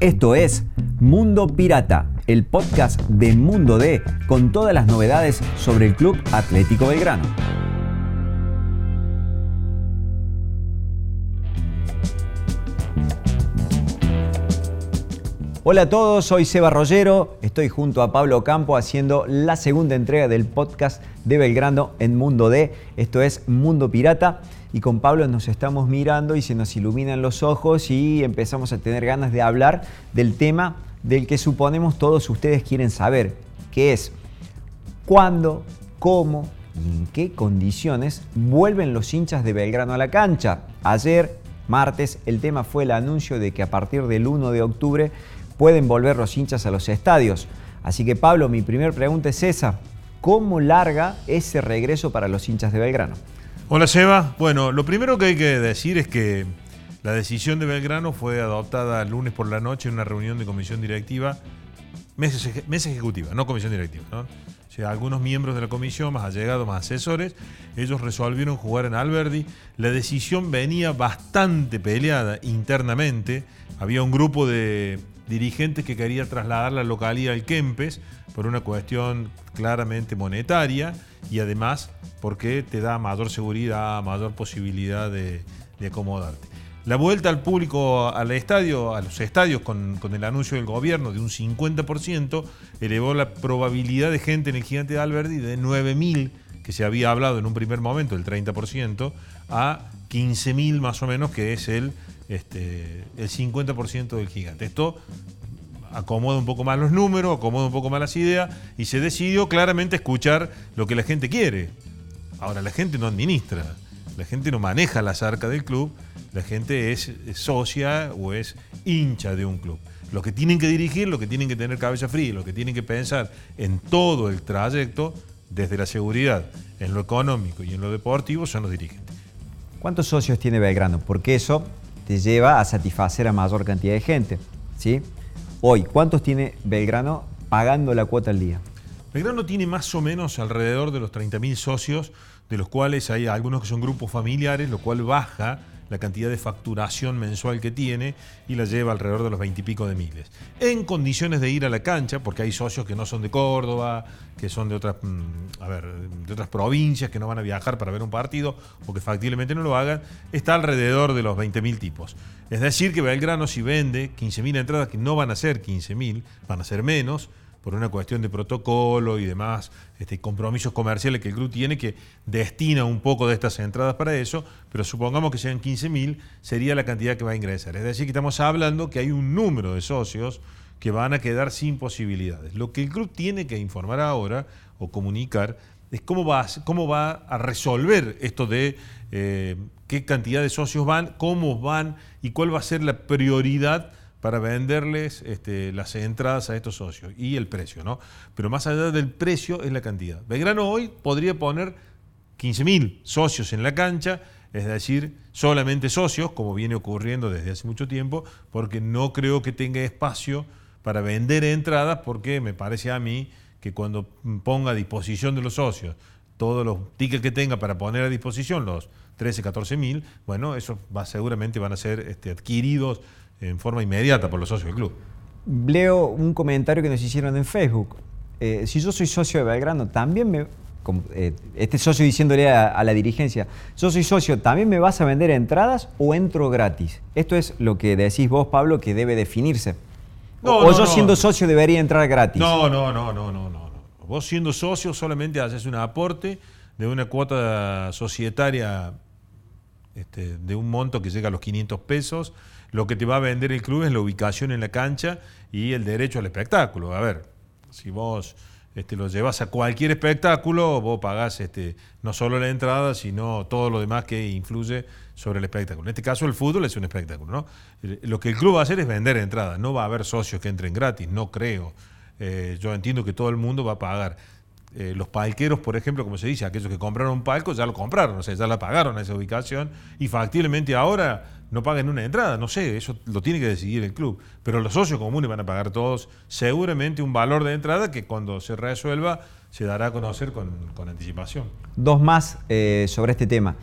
Esto es Mundo Pirata, el podcast de Mundo D con todas las novedades sobre el Club Atlético Belgrano. Hola a todos, soy Seba Rollero, estoy junto a Pablo Campo haciendo la segunda entrega del podcast de Belgrano en Mundo D. Esto es Mundo Pirata y con Pablo nos estamos mirando y se nos iluminan los ojos y empezamos a tener ganas de hablar del tema del que suponemos todos ustedes quieren saber, que es cuándo, cómo y en qué condiciones vuelven los hinchas de Belgrano a la cancha. Ayer, martes, el tema fue el anuncio de que a partir del 1 de octubre pueden volver los hinchas a los estadios. Así que Pablo, mi primera pregunta es esa. ¿Cómo larga ese regreso para los hinchas de Belgrano? Hola Seba. Bueno, lo primero que hay que decir es que la decisión de Belgrano fue adoptada el lunes por la noche en una reunión de comisión directiva, mesa, ejecutiva, no comisión directiva. ¿no? O sea, algunos miembros de la comisión, más allegados, más asesores, ellos resolvieron jugar en Alberdi. La decisión venía bastante peleada internamente. Había un grupo de dirigentes que quería trasladar la localidad al Kempes por una cuestión claramente monetaria y además porque te da mayor seguridad, mayor posibilidad de, acomodarte. La vuelta al público al estadio, a los estadios con, el anuncio del gobierno de un 50%, elevó la probabilidad de gente en el gigante de Alberdi de 9.000, que se había hablado en un primer momento, el 30%, a 15.000 más o menos, que es el este, el 50% del gigante. Esto acomoda un poco más los números, acomoda un poco más las ideas y se decidió claramente escuchar lo que la gente quiere. Ahora, la gente no administra, la gente no maneja la arcas del club, la gente es, socia o es hincha de un club. Los que tienen que dirigir, los que tienen que tener cabeza fría, los que tienen que pensar en todo el trayecto, desde la seguridad, en lo económico y en lo deportivo, son los dirigentes. ¿Cuántos socios tiene Belgrano? Porque eso te lleva a satisfacer a mayor cantidad de gente. ¿sí? Hoy, ¿cuántos tiene Belgrano pagando la cuota al día? Belgrano tiene más o menos alrededor de los 30.000 socios, de los cuales hay algunos que son grupos familiares, lo cual baja la cantidad de facturación mensual que tiene y la lleva alrededor de los veintipico de miles. En condiciones de ir a la cancha, porque hay socios que no son de Córdoba, que son de otras, mm, a ver, de otras provincias, que no van a viajar para ver un partido o que factiblemente no lo hagan, está alrededor de los 20.000 tipos. Es decir, que Belgrano si vende 15.000 entradas, que no van a ser 15.000, van a ser menos, por una cuestión de protocolo y demás este, compromisos comerciales que el club tiene, que destina un poco de estas entradas para eso, pero supongamos que sean 15.000, sería la cantidad que va a ingresar. Es decir, que estamos hablando que hay un número de socios que van a quedar sin posibilidades. Lo que el club tiene que informar ahora o comunicar es cómo va, cómo va a resolver esto de eh, qué cantidad de socios van, cómo van y cuál va a ser la prioridad para venderles este, las entradas a estos socios y el precio, ¿no? Pero más allá del precio es la cantidad. Belgrano hoy podría poner 15.000 socios en la cancha, es decir, solamente socios, como viene ocurriendo desde hace mucho tiempo, porque no creo que tenga espacio para vender entradas, porque me parece a mí que cuando ponga a disposición de los socios todos los tickets que tenga para poner a disposición, los 13, 14 mil, bueno, esos seguramente van a ser este, adquiridos en forma inmediata por los socios del club. Leo un comentario que nos hicieron en Facebook. Eh, si yo soy socio de Belgrano, también me. Eh, este socio diciéndole a, la dirigencia, yo soy socio, ¿también me vas a vender entradas o entro gratis? Esto es lo que decís vos, Pablo, que debe definirse. o yo siendo socio debería entrar gratis. No, no, no, no, no, no. Vos siendo socio solamente haces un aporte de una cuota societaria este, de un monto que llega a los 500 pesos lo que te va a vender el club es la ubicación en la cancha y el derecho al espectáculo. A ver, si vos este, lo llevas a cualquier espectáculo, vos pagás este, no solo la entrada, sino todo lo demás que influye sobre el espectáculo. En este caso, el fútbol es un espectáculo. ¿no? Lo que el club va a hacer es vender entradas. No va a haber socios que entren gratis, no creo. Eh, yo entiendo que todo el mundo va a pagar. Eh, los palqueros, por ejemplo, como se dice, aquellos que compraron un palco ya lo compraron, o sea, ya la pagaron a esa ubicación y factiblemente ahora no paguen una entrada, no sé, eso lo tiene que decidir el club. Pero los socios comunes van a pagar todos seguramente un valor de entrada que cuando se resuelva se dará a conocer con, anticipación. Dos más eh, sobre este tema.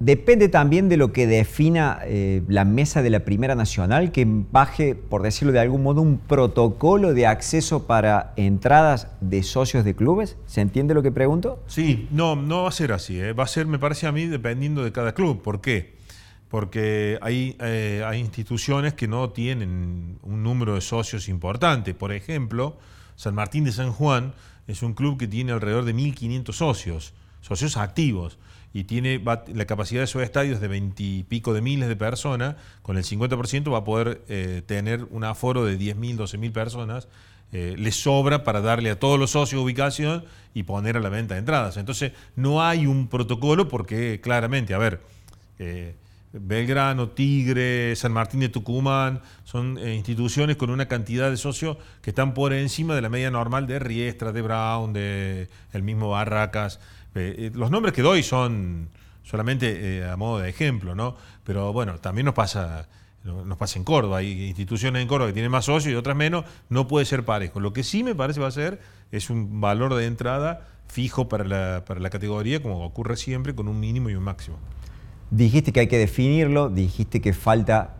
Depende también de lo que defina eh, la mesa de la Primera Nacional, que baje, por decirlo de algún modo, un protocolo de acceso para entradas de socios de clubes. ¿Se entiende lo que pregunto? Sí, no, no va a ser así. ¿eh? Va a ser, me parece a mí, dependiendo de cada club. ¿Por qué? Porque hay, eh, hay instituciones que no tienen un número de socios importante. Por ejemplo, San Martín de San Juan es un club que tiene alrededor de 1.500 socios, socios activos y tiene la capacidad de sus estadios de veintipico de miles de personas, con el 50% va a poder eh, tener un aforo de 10.000, 12.000 personas. Eh, le sobra para darle a todos los socios ubicación y poner a la venta de entradas. Entonces, no hay un protocolo porque claramente, a ver, eh, Belgrano, Tigre, San Martín de Tucumán, son instituciones con una cantidad de socios que están por encima de la media normal de Riestra, de Brown, de el mismo Barracas. Eh, eh, los nombres que doy son solamente eh, a modo de ejemplo, ¿no? Pero bueno, también nos pasa, nos pasa en Córdoba. Hay instituciones en Córdoba que tienen más socios y otras menos. No puede ser parejo. Lo que sí me parece va a ser es un valor de entrada fijo para la, para la categoría, como ocurre siempre, con un mínimo y un máximo. Dijiste que hay que definirlo, dijiste que falta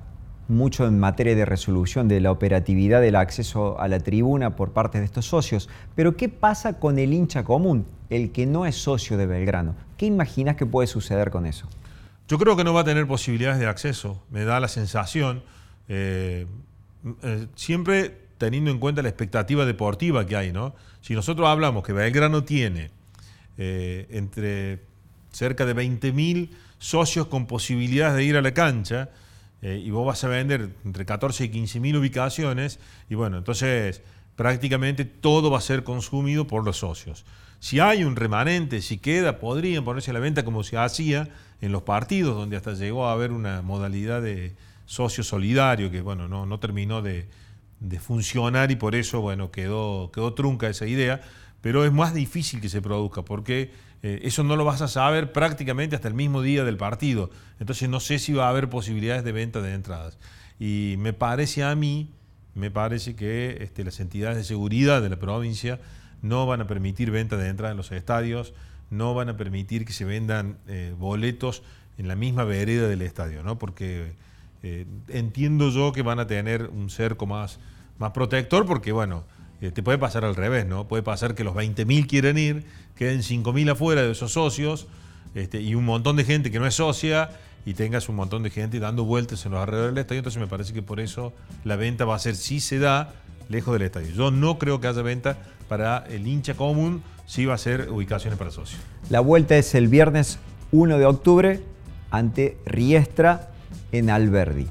mucho en materia de resolución de la operatividad del acceso a la tribuna por parte de estos socios. Pero ¿qué pasa con el hincha común, el que no es socio de Belgrano? ¿Qué imaginas que puede suceder con eso? Yo creo que no va a tener posibilidades de acceso, me da la sensación, eh, eh, siempre teniendo en cuenta la expectativa deportiva que hay, ¿no? Si nosotros hablamos que Belgrano tiene eh, entre cerca de 20.000 socios con posibilidades de ir a la cancha, eh, y vos vas a vender entre 14 y 15 mil ubicaciones y bueno, entonces prácticamente todo va a ser consumido por los socios. Si hay un remanente, si queda, podrían ponerse a la venta como se hacía en los partidos, donde hasta llegó a haber una modalidad de socio solidario que bueno, no, no terminó de, de funcionar y por eso bueno, quedó, quedó trunca esa idea, pero es más difícil que se produzca porque eh, eso no lo vas a saber prácticamente hasta el mismo día del partido. Entonces no sé si va a haber posibilidades de venta de entradas. Y me parece a mí, me parece que este, las entidades de seguridad de la provincia no van a permitir venta de entradas en los estadios, no van a permitir que se vendan eh, boletos en la misma vereda del estadio, ¿no? Porque eh, entiendo yo que van a tener un cerco más, más protector, porque bueno, te puede pasar al revés, ¿no? Puede pasar que los 20.000 quieren ir, queden 5.000 afuera de esos socios este, y un montón de gente que no es socia y tengas un montón de gente dando vueltas en los alrededores del estadio. Entonces me parece que por eso la venta va a ser, si se da, lejos del estadio. Yo no creo que haya venta para el hincha común, sí va a ser ubicaciones para socios. La vuelta es el viernes 1 de octubre ante Riestra en Alberdi.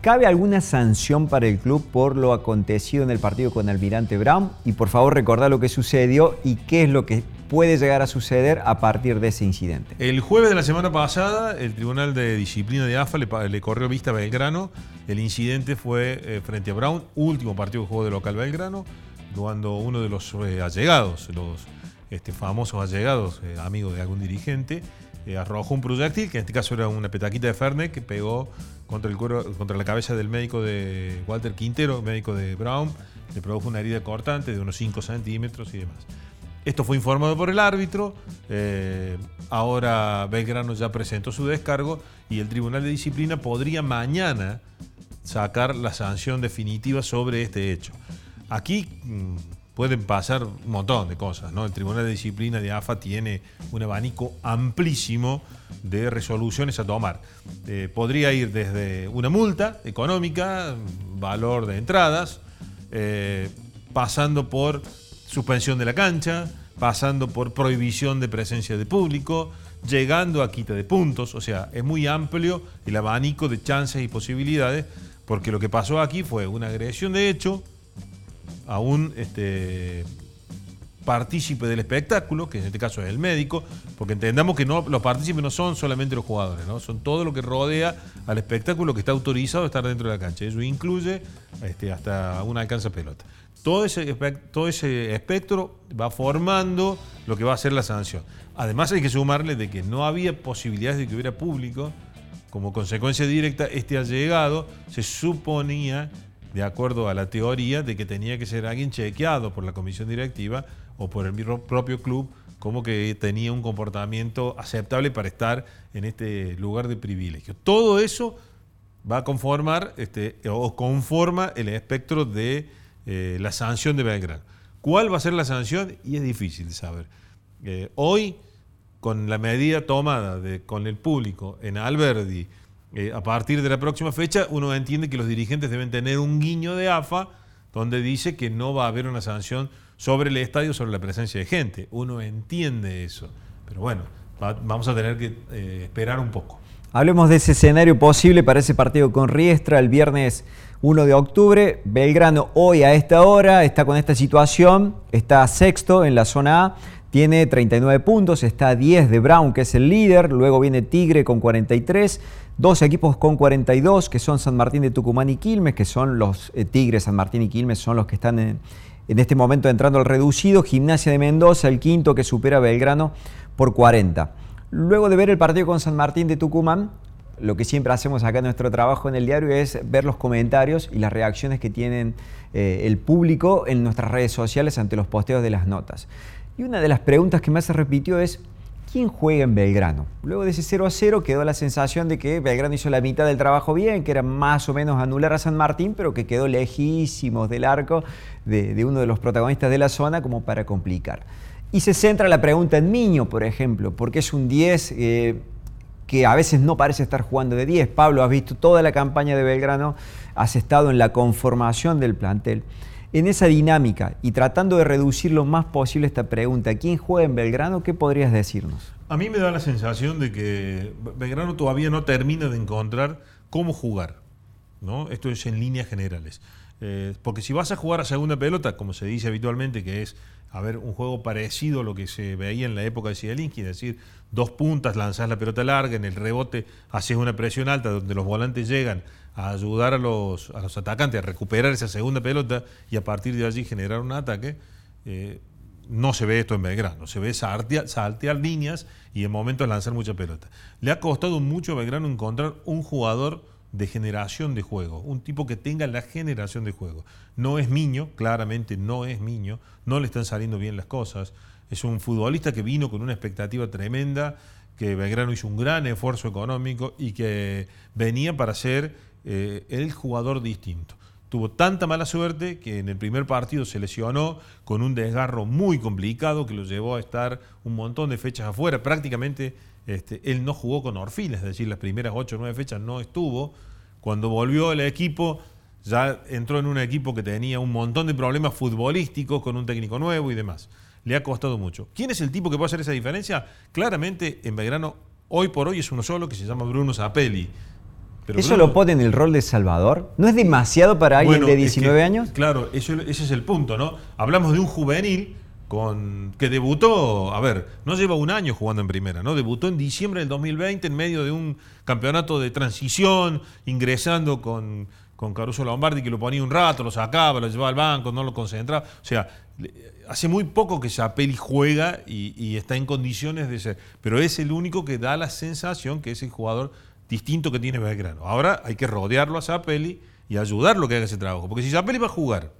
¿Cabe alguna sanción para el club por lo acontecido en el partido con Almirante Brown? Y por favor recordar lo que sucedió y qué es lo que puede llegar a suceder a partir de ese incidente. El jueves de la semana pasada, el Tribunal de Disciplina de AFA le, corrió vista a Belgrano. El incidente fue eh, frente a Brown, último partido que jugó de local Belgrano, cuando uno de los eh, allegados, los este, famosos allegados, eh, amigos de algún dirigente, arrojó un proyectil, que en este caso era una petaquita de Ferne, que pegó contra, el contra la cabeza del médico de Walter Quintero, médico de Brown, le produjo una herida cortante de unos 5 centímetros y demás. Esto fue informado por el árbitro, eh, ahora Belgrano ya presentó su descargo y el Tribunal de Disciplina podría mañana sacar la sanción definitiva sobre este hecho. Aquí mm, pueden pasar un montón de cosas, ¿no? El Tribunal de Disciplina de AFA tiene un abanico amplísimo de resoluciones a tomar. Eh, podría ir desde una multa económica, valor de entradas, eh, pasando por suspensión de la cancha, pasando por prohibición de presencia de público, llegando a quita de puntos, o sea, es muy amplio el abanico de chances y posibilidades, porque lo que pasó aquí fue una agresión de hecho a un este, partícipe del espectáculo, que en este caso es el médico, porque entendamos que no, los partícipes no son solamente los jugadores, ¿no? son todo lo que rodea al espectáculo que está autorizado a estar dentro de la cancha. Eso incluye este, hasta una alcanza pelota. Todo ese, todo ese espectro va formando lo que va a ser la sanción. Además hay que sumarle de que no había posibilidades de que hubiera público. Como consecuencia directa, este allegado se suponía, de acuerdo a la teoría, de que tenía que ser alguien chequeado por la comisión directiva o por el propio club como que tenía un comportamiento aceptable para estar en este lugar de privilegio. Todo eso va a conformar este, o conforma el espectro de eh, la sanción de Belgrano. ¿Cuál va a ser la sanción? Y es difícil saber. Eh, hoy, con la medida tomada de, con el público en Alberdi, eh, a partir de la próxima fecha, uno entiende que los dirigentes deben tener un guiño de AFA donde dice que no va a haber una sanción sobre el estadio, sobre la presencia de gente. Uno entiende eso. Pero bueno, vamos a tener que eh, esperar un poco. Hablemos de ese escenario posible para ese partido con Riestra el viernes 1 de octubre. Belgrano hoy a esta hora está con esta situación, está sexto en la zona A, tiene 39 puntos, está a 10 de Brown, que es el líder, luego viene Tigre con 43, dos equipos con 42, que son San Martín de Tucumán y Quilmes, que son los eh, Tigres, San Martín y Quilmes son los que están en, este momento entrando al reducido, Gimnasia de Mendoza, el quinto que supera a Belgrano por 40. Luego de ver el partido con San Martín de Tucumán, lo que siempre hacemos acá en nuestro trabajo en el diario es ver los comentarios y las reacciones que tienen eh, el público en nuestras redes sociales ante los posteos de las notas. Y una de las preguntas que más se repitió es, ¿quién juega en Belgrano? Luego de ese 0 a 0 quedó la sensación de que Belgrano hizo la mitad del trabajo bien, que era más o menos anular a San Martín, pero que quedó lejísimos del arco de, uno de los protagonistas de la zona como para complicar. Y se centra la pregunta en Miño, por ejemplo, porque es un 10 eh, que a veces no parece estar jugando de 10. Pablo, has visto toda la campaña de Belgrano, has estado en la conformación del plantel. En esa dinámica y tratando de reducir lo más posible esta pregunta, ¿quién juega en Belgrano? ¿Qué podrías decirnos? A mí me da la sensación de que Belgrano todavía no termina de encontrar cómo jugar. ¿No? Esto es en líneas generales. Eh, porque si vas a jugar a segunda pelota, como se dice habitualmente, que es a ver, un juego parecido a lo que se veía en la época de Zielinski, es decir, dos puntas, lanzás la pelota larga, en el rebote haces una presión alta donde los volantes llegan a ayudar a los, a los atacantes a recuperar esa segunda pelota y a partir de allí generar un ataque. Eh, no se ve esto en Belgrano, se ve saltear, saltear líneas y en momentos lanzar mucha pelota. Le ha costado mucho a Belgrano encontrar un jugador de generación de juego, un tipo que tenga la generación de juego. No es Miño, claramente no es Miño, no le están saliendo bien las cosas. Es un futbolista que vino con una expectativa tremenda, que Belgrano hizo un gran esfuerzo económico y que venía para ser eh, el jugador distinto. Tuvo tanta mala suerte que en el primer partido se lesionó con un desgarro muy complicado que lo llevó a estar un montón de fechas afuera, prácticamente este, él no jugó con Orfil, es decir, las primeras 8 o 9 fechas no estuvo. Cuando volvió al equipo, ya entró en un equipo que tenía un montón de problemas futbolísticos, con un técnico nuevo y demás. Le ha costado mucho. ¿Quién es el tipo que puede hacer esa diferencia? Claramente, en Belgrano, hoy por hoy es uno solo que se llama Bruno Zapelli. ¿Eso lo pone en el rol de Salvador? ¿No es demasiado para alguien de 19 años? Claro, ese es el punto, ¿no? Hablamos de un juvenil con que debutó, a ver, no lleva un año jugando en primera, ¿no? Debutó en diciembre del 2020 en medio de un campeonato de transición, ingresando con, con Caruso Lombardi, que lo ponía un rato, lo sacaba, lo llevaba al banco, no lo concentraba. O sea, hace muy poco que Zapelli juega y, está en condiciones de ser, pero es el único que da la sensación que es el jugador distinto que tiene Belgrano. Ahora hay que rodearlo a Zapelli y ayudarlo a que haga ese trabajo, porque si Zapelli va a jugar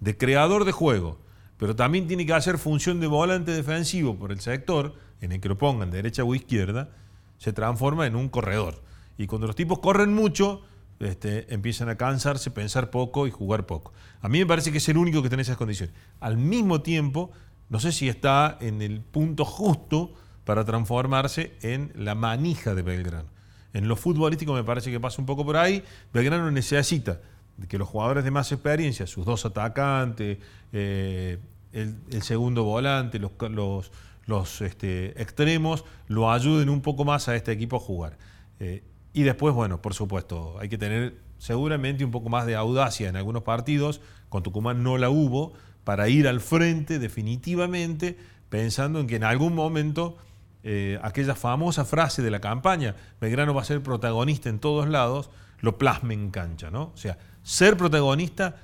de creador de juego, pero también tiene que hacer función de volante defensivo por el sector, en el que lo pongan derecha o izquierda, se transforma en un corredor. Y cuando los tipos corren mucho, este, empiezan a cansarse, pensar poco y jugar poco. A mí me parece que es el único que tiene esas condiciones. Al mismo tiempo, no sé si está en el punto justo para transformarse en la manija de Belgrano. En lo futbolístico me parece que pasa un poco por ahí. Belgrano necesita que los jugadores de más experiencia, sus dos atacantes, eh, el, segundo volante, los, este, extremos, lo ayuden un poco más a este equipo a jugar. Eh, y después, bueno, por supuesto, hay que tener seguramente un poco más de audacia en algunos partidos, con Tucumán no la hubo, para ir al frente definitivamente, pensando en que en algún momento eh, aquella famosa frase de la campaña, Belgrano va a ser protagonista en todos lados, lo plasme en cancha, ¿no? O sea, ser protagonista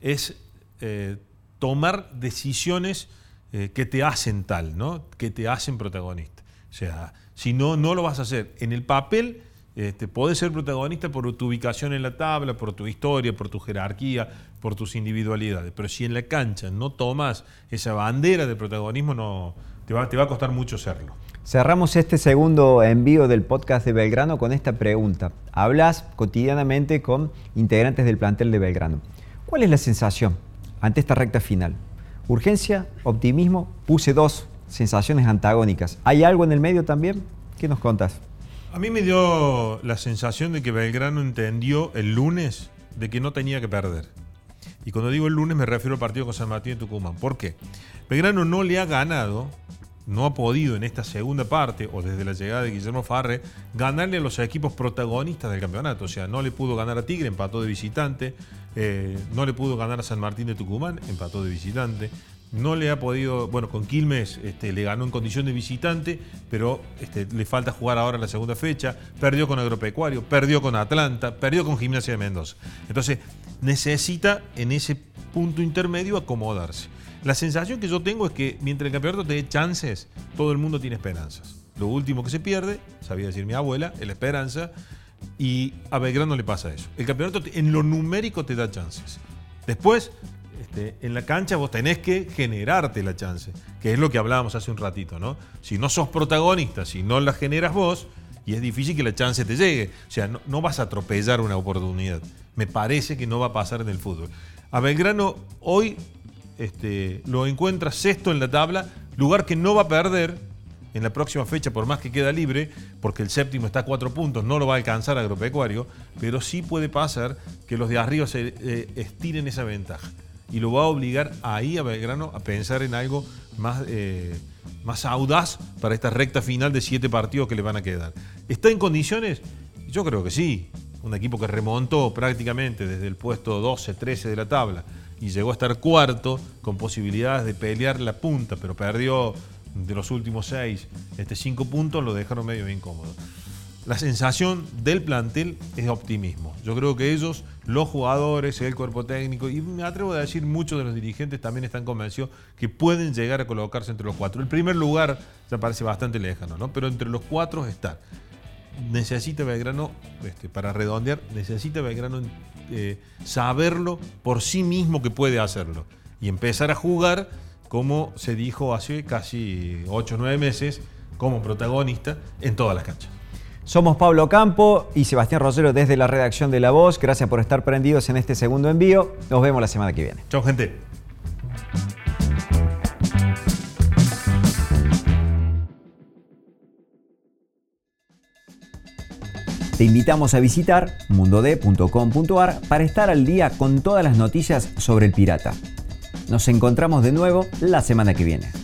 es eh, tomar decisiones eh, que te hacen tal, ¿no? que te hacen protagonista. O sea, si no, no lo vas a hacer. En el papel este, podés ser protagonista por tu ubicación en la tabla, por tu historia, por tu jerarquía, por tus individualidades. Pero si en la cancha no tomas esa bandera de protagonismo, no, te va, te va a costar mucho serlo. Cerramos este segundo envío del podcast de Belgrano con esta pregunta. Hablas cotidianamente con integrantes del plantel de Belgrano. ¿Cuál es la sensación ante esta recta final? Urgencia, optimismo, puse dos sensaciones antagónicas. ¿Hay algo en el medio también? ¿Qué nos contas? A mí me dio la sensación de que Belgrano entendió el lunes de que no tenía que perder. Y cuando digo el lunes me refiero al partido con San Martín de Tucumán. ¿Por qué? Belgrano no le ha ganado no ha podido en esta segunda parte, o desde la llegada de Guillermo Farre, ganarle a los equipos protagonistas del campeonato. O sea, no le pudo ganar a Tigre, empató de visitante. Eh, no le pudo ganar a San Martín de Tucumán, empató de visitante. No le ha podido, bueno, con Quilmes este, le ganó en condición de visitante, pero este, le falta jugar ahora en la segunda fecha. Perdió con Agropecuario, perdió con Atlanta, perdió con Gimnasia de Mendoza. Entonces, necesita en ese punto intermedio acomodarse. La sensación que yo tengo es que mientras el campeonato te dé chances, todo el mundo tiene esperanzas. Lo último que se pierde, sabía decir mi abuela, es la esperanza. Y a Belgrano le pasa eso. El campeonato en lo numérico te da chances. Después, este, en la cancha vos tenés que generarte la chance, que es lo que hablábamos hace un ratito, ¿no? Si no sos protagonista, si no la generas vos, y es difícil que la chance te llegue. O sea, no, vas a atropellar una oportunidad. Me parece que no va a pasar en el fútbol. A Belgrano hoy este, lo encuentra sexto en la tabla, lugar que no va a perder en la próxima fecha, por más que queda libre, porque el séptimo está a cuatro puntos, no lo va a alcanzar Agropecuario, pero sí puede pasar que los de arriba se eh, estiren esa ventaja. Y lo va a obligar ahí a Belgrano a pensar en algo más, eh, más audaz para esta recta final de siete partidos que le van a quedar. ¿Está en condiciones? Yo creo que sí. Un equipo que remontó prácticamente desde el puesto 12, 13 de la tabla y llegó a estar cuarto con posibilidades de pelear la punta, pero perdió de los últimos seis, este cinco puntos lo dejaron medio incómodo. La sensación del plantel es optimismo. Yo creo que ellos, los jugadores, el cuerpo técnico, y me atrevo a decir muchos de los dirigentes también están convencidos que pueden llegar a colocarse entre los cuatro. El primer lugar ya parece bastante lejano, ¿no? Pero entre los cuatro está. Necesita Belgrano, este, para redondear, necesita Belgrano eh, saberlo por sí mismo que puede hacerlo y empezar a jugar como se dijo hace casi 8 o 9 meses como protagonista en todas las canchas. Somos Pablo Campo y Sebastián Rosero desde la redacción de La Voz. Gracias por estar prendidos en este segundo envío. Nos vemos la semana que viene. Chao, gente. Te invitamos a visitar mundode.com.ar para estar al día con todas las noticias sobre el pirata. Nos encontramos de nuevo la semana que viene.